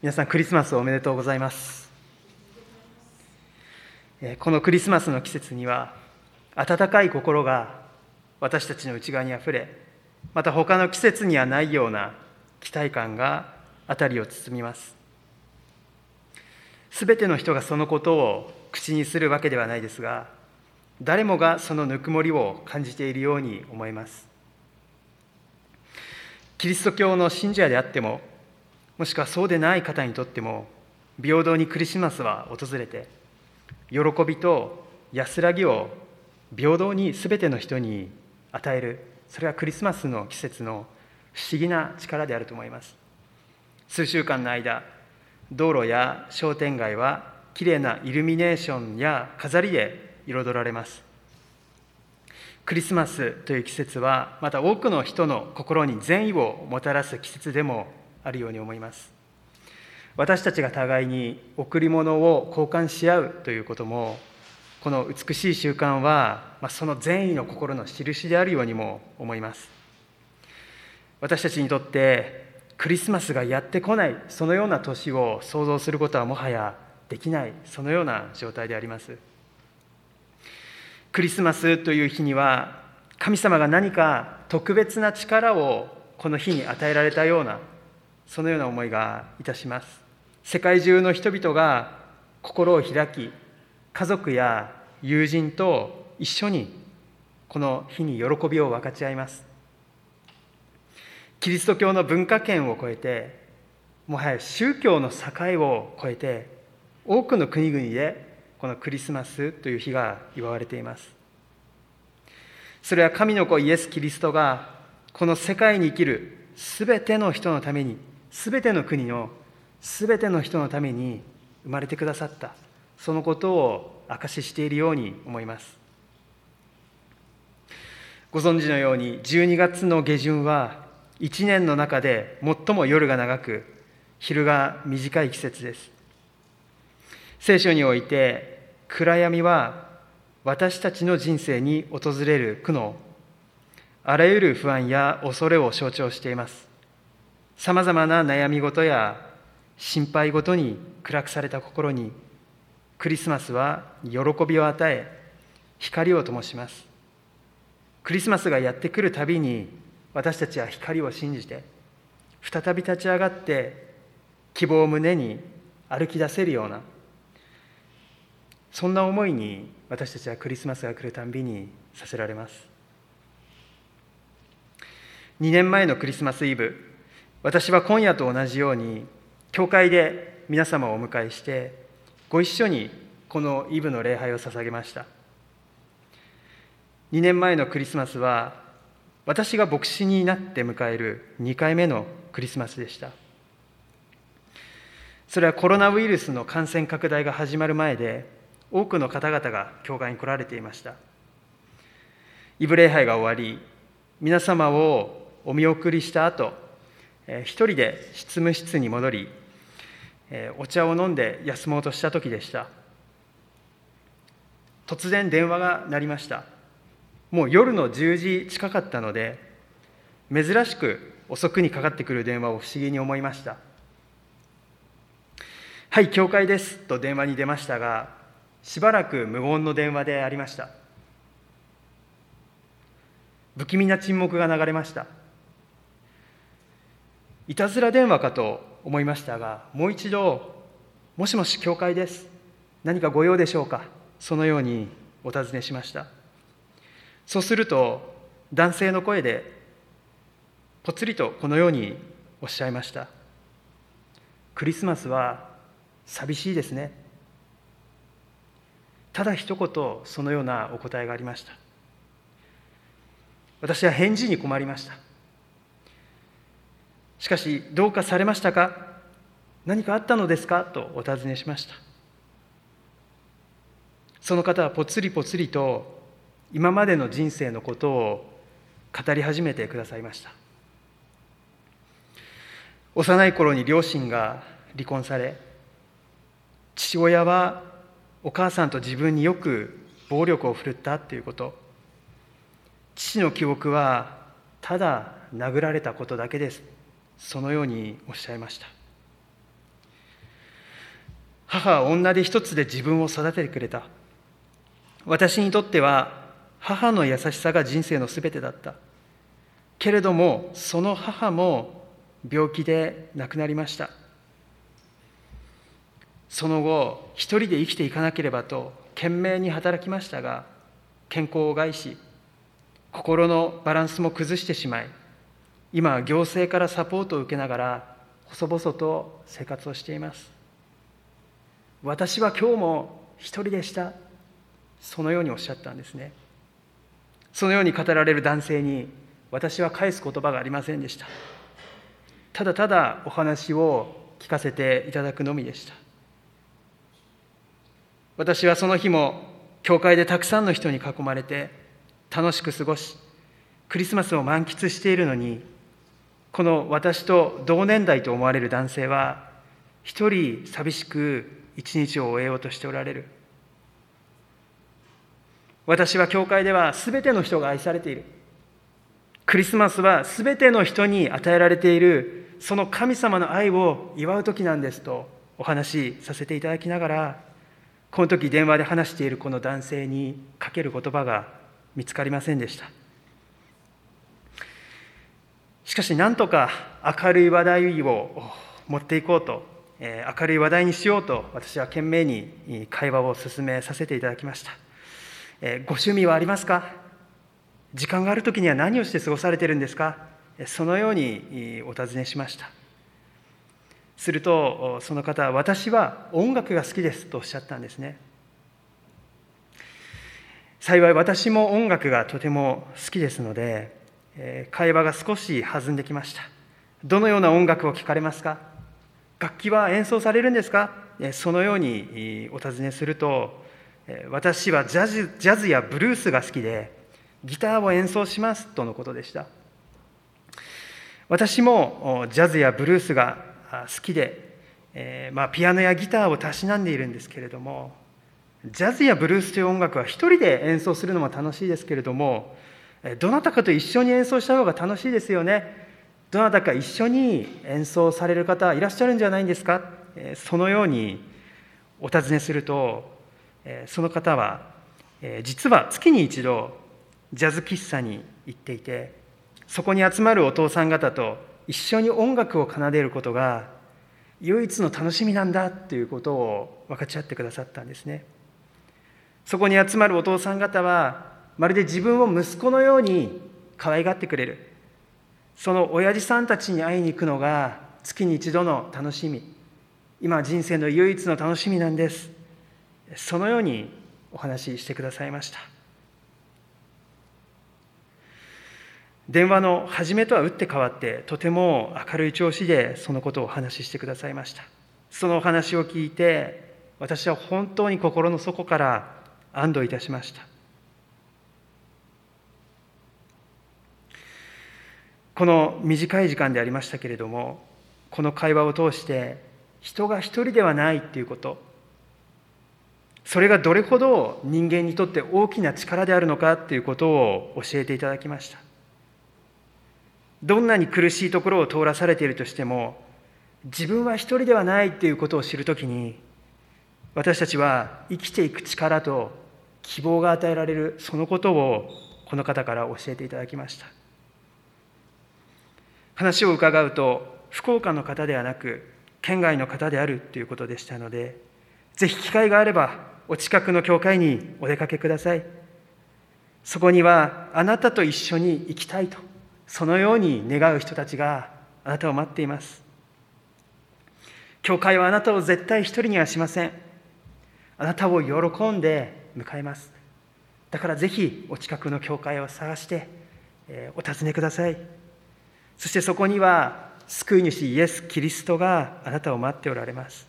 皆さんクリスマスおめでとうございます。このクリスマスの季節には温かい心が私たちの内側にあふれまた他の季節にはないような期待感が辺りを包みます。すべての人がそのことを口にするわけではないですが誰もがそのぬくもりを感じているように思います。キリスト教の信者であってももしくはそうでない方にとっても平等にクリスマスは訪れて喜びと安らぎを平等に全ての人に与えるそれはクリスマスの季節の不思議な力であると思います。数週間の間道路や商店街はきれいなイルミネーションや飾りで彩られます。クリスマスという季節はまた多くの人の心に善意をもたらす季節でもあるように思います。私たちが互いに贈り物を交換し合うということもこの美しい習慣は、まあ、その善意の心の印であるようにも思います。私たちにとってクリスマスがやってこないそのような年を想像することはもはやできないそのような状態であります。クリスマスという日には神様が何か特別な力をこの日に与えられたようなそのような思いがいたします。世界中の人々が心を開き家族や友人と一緒にこの日に喜びを分かち合います。キリスト教の文化圏を超えてもはや宗教の境を超えて多くの国々でこのクリスマスという日が祝われています。それは神の子イエス・キリストがこの世界に生きる全ての人のために全ての国の全ての人のために生まれてくださった。そのことを証ししているように思います。ご存知のように12月の下旬は一年の中で最も夜が長く昼が短い季節です。聖書において暗闇は私たちの人生に訪れる苦悩あらゆる不安や恐れを象徴しています。さまざまな悩み事や心配事に暗くされた心にクリスマスは喜びを与え光を灯します。クリスマスがやってくるたびに私たちは光を信じて再び立ち上がって希望を胸に歩き出せるようなそんな思いに私たちはクリスマスが来るたんびにさせられます。2年前のクリスマスイブ私は今夜と同じように教会で皆様をお迎えしてご一緒にこのイブの礼拝を捧げました。2年前のクリスマスは私が牧師になって迎える2回目のクリスマスでした。それはコロナウイルスの感染拡大が始まる前で多くの方々が教会に来られていました。イブ礼拝が終わり皆様をお見送りした後一人で執務室に戻りお茶を飲んで休もうとした時でした。突然電話が鳴りました。もう夜の10時近かったので珍しく遅くにかかってくる電話を不思議に思いました「はい教会です」と電話に出ましたがしばらく無言の電話でありました。不気味な沈黙が流れました。いたずら電話かと思いましたがもう一度「もしもし教会です。何かご用でしょうか?」そのようにお尋ねしました。そうすると男性の声でぽつりとこのようにおっしゃいました。クリスマスは寂しいですね。ただ一言そのようなお答えがありました。私は返事に困りました。しかしどうかされましたか？何かあったのですか？とお尋ねしました。その方はぽつりぽつりと今までの人生のことを語り始めてくださいました。幼い頃に両親が離婚され父親はお母さんと自分によく暴力を振るったということ。父の記憶はただ殴られたことだけです。そのようにおっしゃいました母は女で一つで自分を育ててくれた。私にとっては母の優しさが人生のすべてだった。けれども、その母も病気で亡くなりました。その後、一人で生きていかなければと懸命に働きましたが、健康を害し、心のバランスも崩してしまい、今は行政からサポートを受けながら、細々と生活をしています。私は今日も一人でした。そのようにおっしゃったんですね。そのように語られる男性に、私は返す言葉がありませんでした。ただただお話を聞かせていただくのみでした。私はその日も教会でたくさんの人に囲まれて楽しく過ごしクリスマスを満喫しているのにこの私と同年代と思われる男性は一人寂しく一日を終えようとしておられる。私は教会では全ての人が愛されている。クリスマスは全ての人に与えられているその神様の愛を祝う時なんですとお話しさせていただきながらこの時電話で話しているこの男性にかける言葉が見つかりませんでした。しかしなんとか明るい話題を持っていこうと明るい話題にしようと私は懸命に会話を進めさせていただきました。ご趣味はありますか？時間がある時には何をして過ごされているんですか？そのようにお尋ねしました。するとその方は私は音楽が好きですとおっしゃったんですね。幸い私も音楽がとても好きですので会話が少し弾んできました。どのような音楽を聴かれますか？楽器は演奏されるんですか？そのようにお尋ねすると私はジャズジャズやブルースが好きでギターを演奏しますとのことでした。私もジャズやブルースが好きで、え、まあ、ピアノやギターをたしなんでいるんですけれどもジャズやブルースという音楽は一人で演奏するのも楽しいですけれどもどなたかと一緒に演奏した方が楽しいですよね。どなたか一緒に演奏される方いらっしゃるんじゃないんですか。そのようにお尋ねするとその方は実は月に一度ジャズ喫茶に行っていてそこに集まるお父さん方と一緒に音楽を奏でることが唯一の楽しみなんだということを分かち合ってくださったんですね。そこに集まるお父さん方はまるで自分を息子のように可愛がってくれる。その親父さんたちに会いに行くのが月に一度の楽しみ。今人生の唯一の楽しみなんです。そのようにお話ししてくださいました。電話の初めとは打って変わってとても明るい調子でそのことをお話ししてくださいました。そのお話を聞いて私は本当に心の底から安堵いたしました。この短い時間でありましたけれどもこの会話を通して人が一人ではないっていうこと。それがどれほど人間にとって大きな力であるのかっていうことを教えていただきました。どんなに苦しいところを通らされているとしても自分は一人ではないということを知るときに私たちは生きていく力と希望が与えられるそのことをこの方から教えていただきました。話を伺うと福岡の方ではなく県外の方であるということでしたのでぜひ機会があればお近くの教会にお出かけくださいそこにはあなたと一緒に行きたいとそのように願う人たちがあなたを待っています。教会はあなたを絶対一人にはしません。あなたを喜んで迎えます。だからぜひお近くの教会を探して、お尋ねください。そしてそこには救い主イエス・キリストがあなたを待っておられます。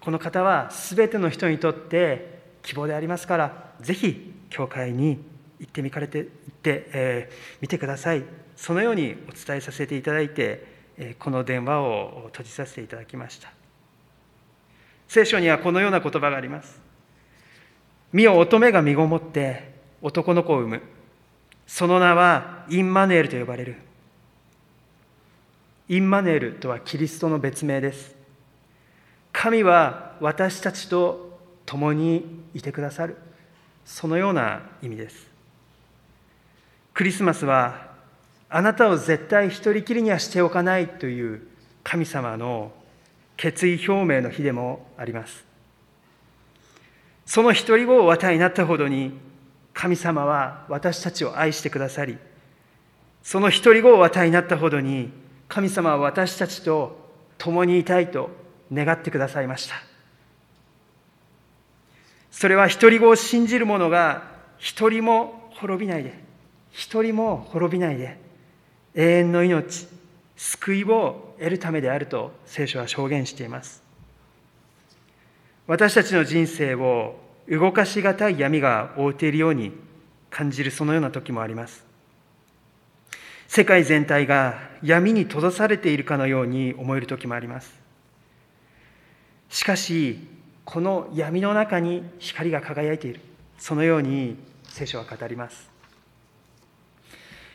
この方は全ての人にとって希望でありますから、ぜひ教会に行ってみかれて行って、えー、見てください。そのようにお伝えさせていただいて、え、この電話を閉じさせていただきました。聖書にはこのような言葉があります。見よ乙女が身ごもって男の子を産む。その名はインマネールと呼ばれる。インマネールとはキリストの別名です。神は私たちと共にいてくださる。そのような意味です。クリスマスはあなたを絶対一人きりにはしておかないという神様の決意表明の日でもあります。その一人子をお与えになったほどに神様は私たちを愛してくださりその一人子をお与えになったほどに神様は私たちと共にいたいと願ってくださいました。それは一人子を信じる者が一人も滅びないで一人も滅びないで永遠の命救いを得るためであると聖書は証言しています。私たちの人生を動かしがたい闇が覆っているように感じるそのような時もあります。世界全体が闇に閉ざされているかのように思える時もあります。しかしこの闇の中に光が輝いている。そのように聖書は語ります。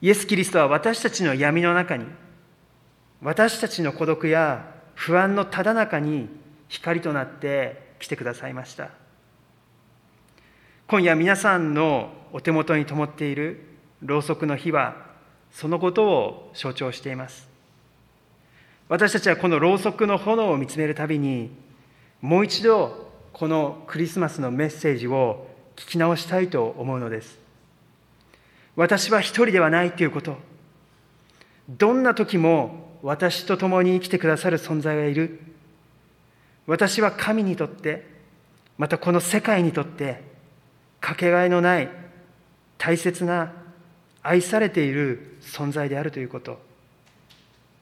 イエス・キリストは私たちの闇の中に私たちの孤独や不安のただ中に光となって来てくださいました。今夜皆さんのお手元に灯っているろうそくの火はそのことを象徴しています。私たちはこのろうそくの炎を見つめるたびにもう一度このクリスマスのメッセージを聞き直したいと思うのです。私は一人ではないということ。どんな時も私と共に生きてくださる存在がいる。私は神にとってまたこの世界にとってかけがえのない大切な愛されている存在であるということ。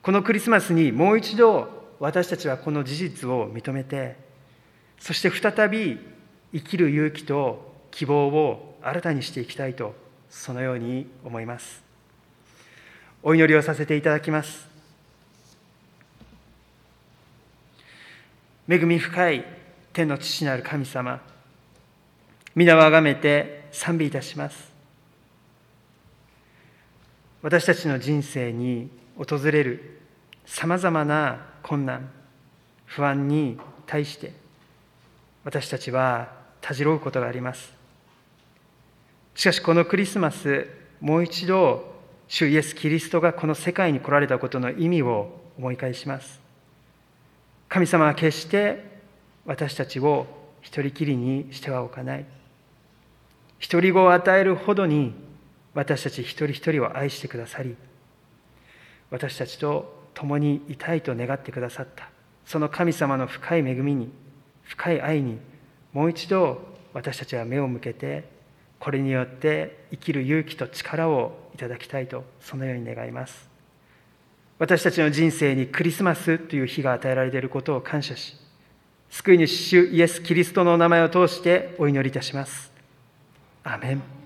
このクリスマスにもう一度私たちはこの事実を認めてそして再び生きる勇気と希望を新たにしていきたいとそのように思います。お祈りをさせていただきます。恵み深い天の父なる神様皆をあがめて賛美いたします。私たちの人生に訪れるさまざまな困難不安に対して私たちはたじろうことがあります。しかしこのクリスマスもう一度主イエス・キリストがこの世界に来られたことの意味を思い返します。神様は決して私たちを一人きりにしてはおかない。一人子を与えるほどに私たち一人一人を愛してくださり私たちと共にいたいと願ってくださったその神様の深い恵みに深い愛にもう一度私たちは目を向けてこれによって生きる勇気と力をいただきたいとそのように願います。私たちの人生にクリスマスという日が与えられていることを感謝し救い主イエス・キリストのお名前を通してお祈りいたします。アメン。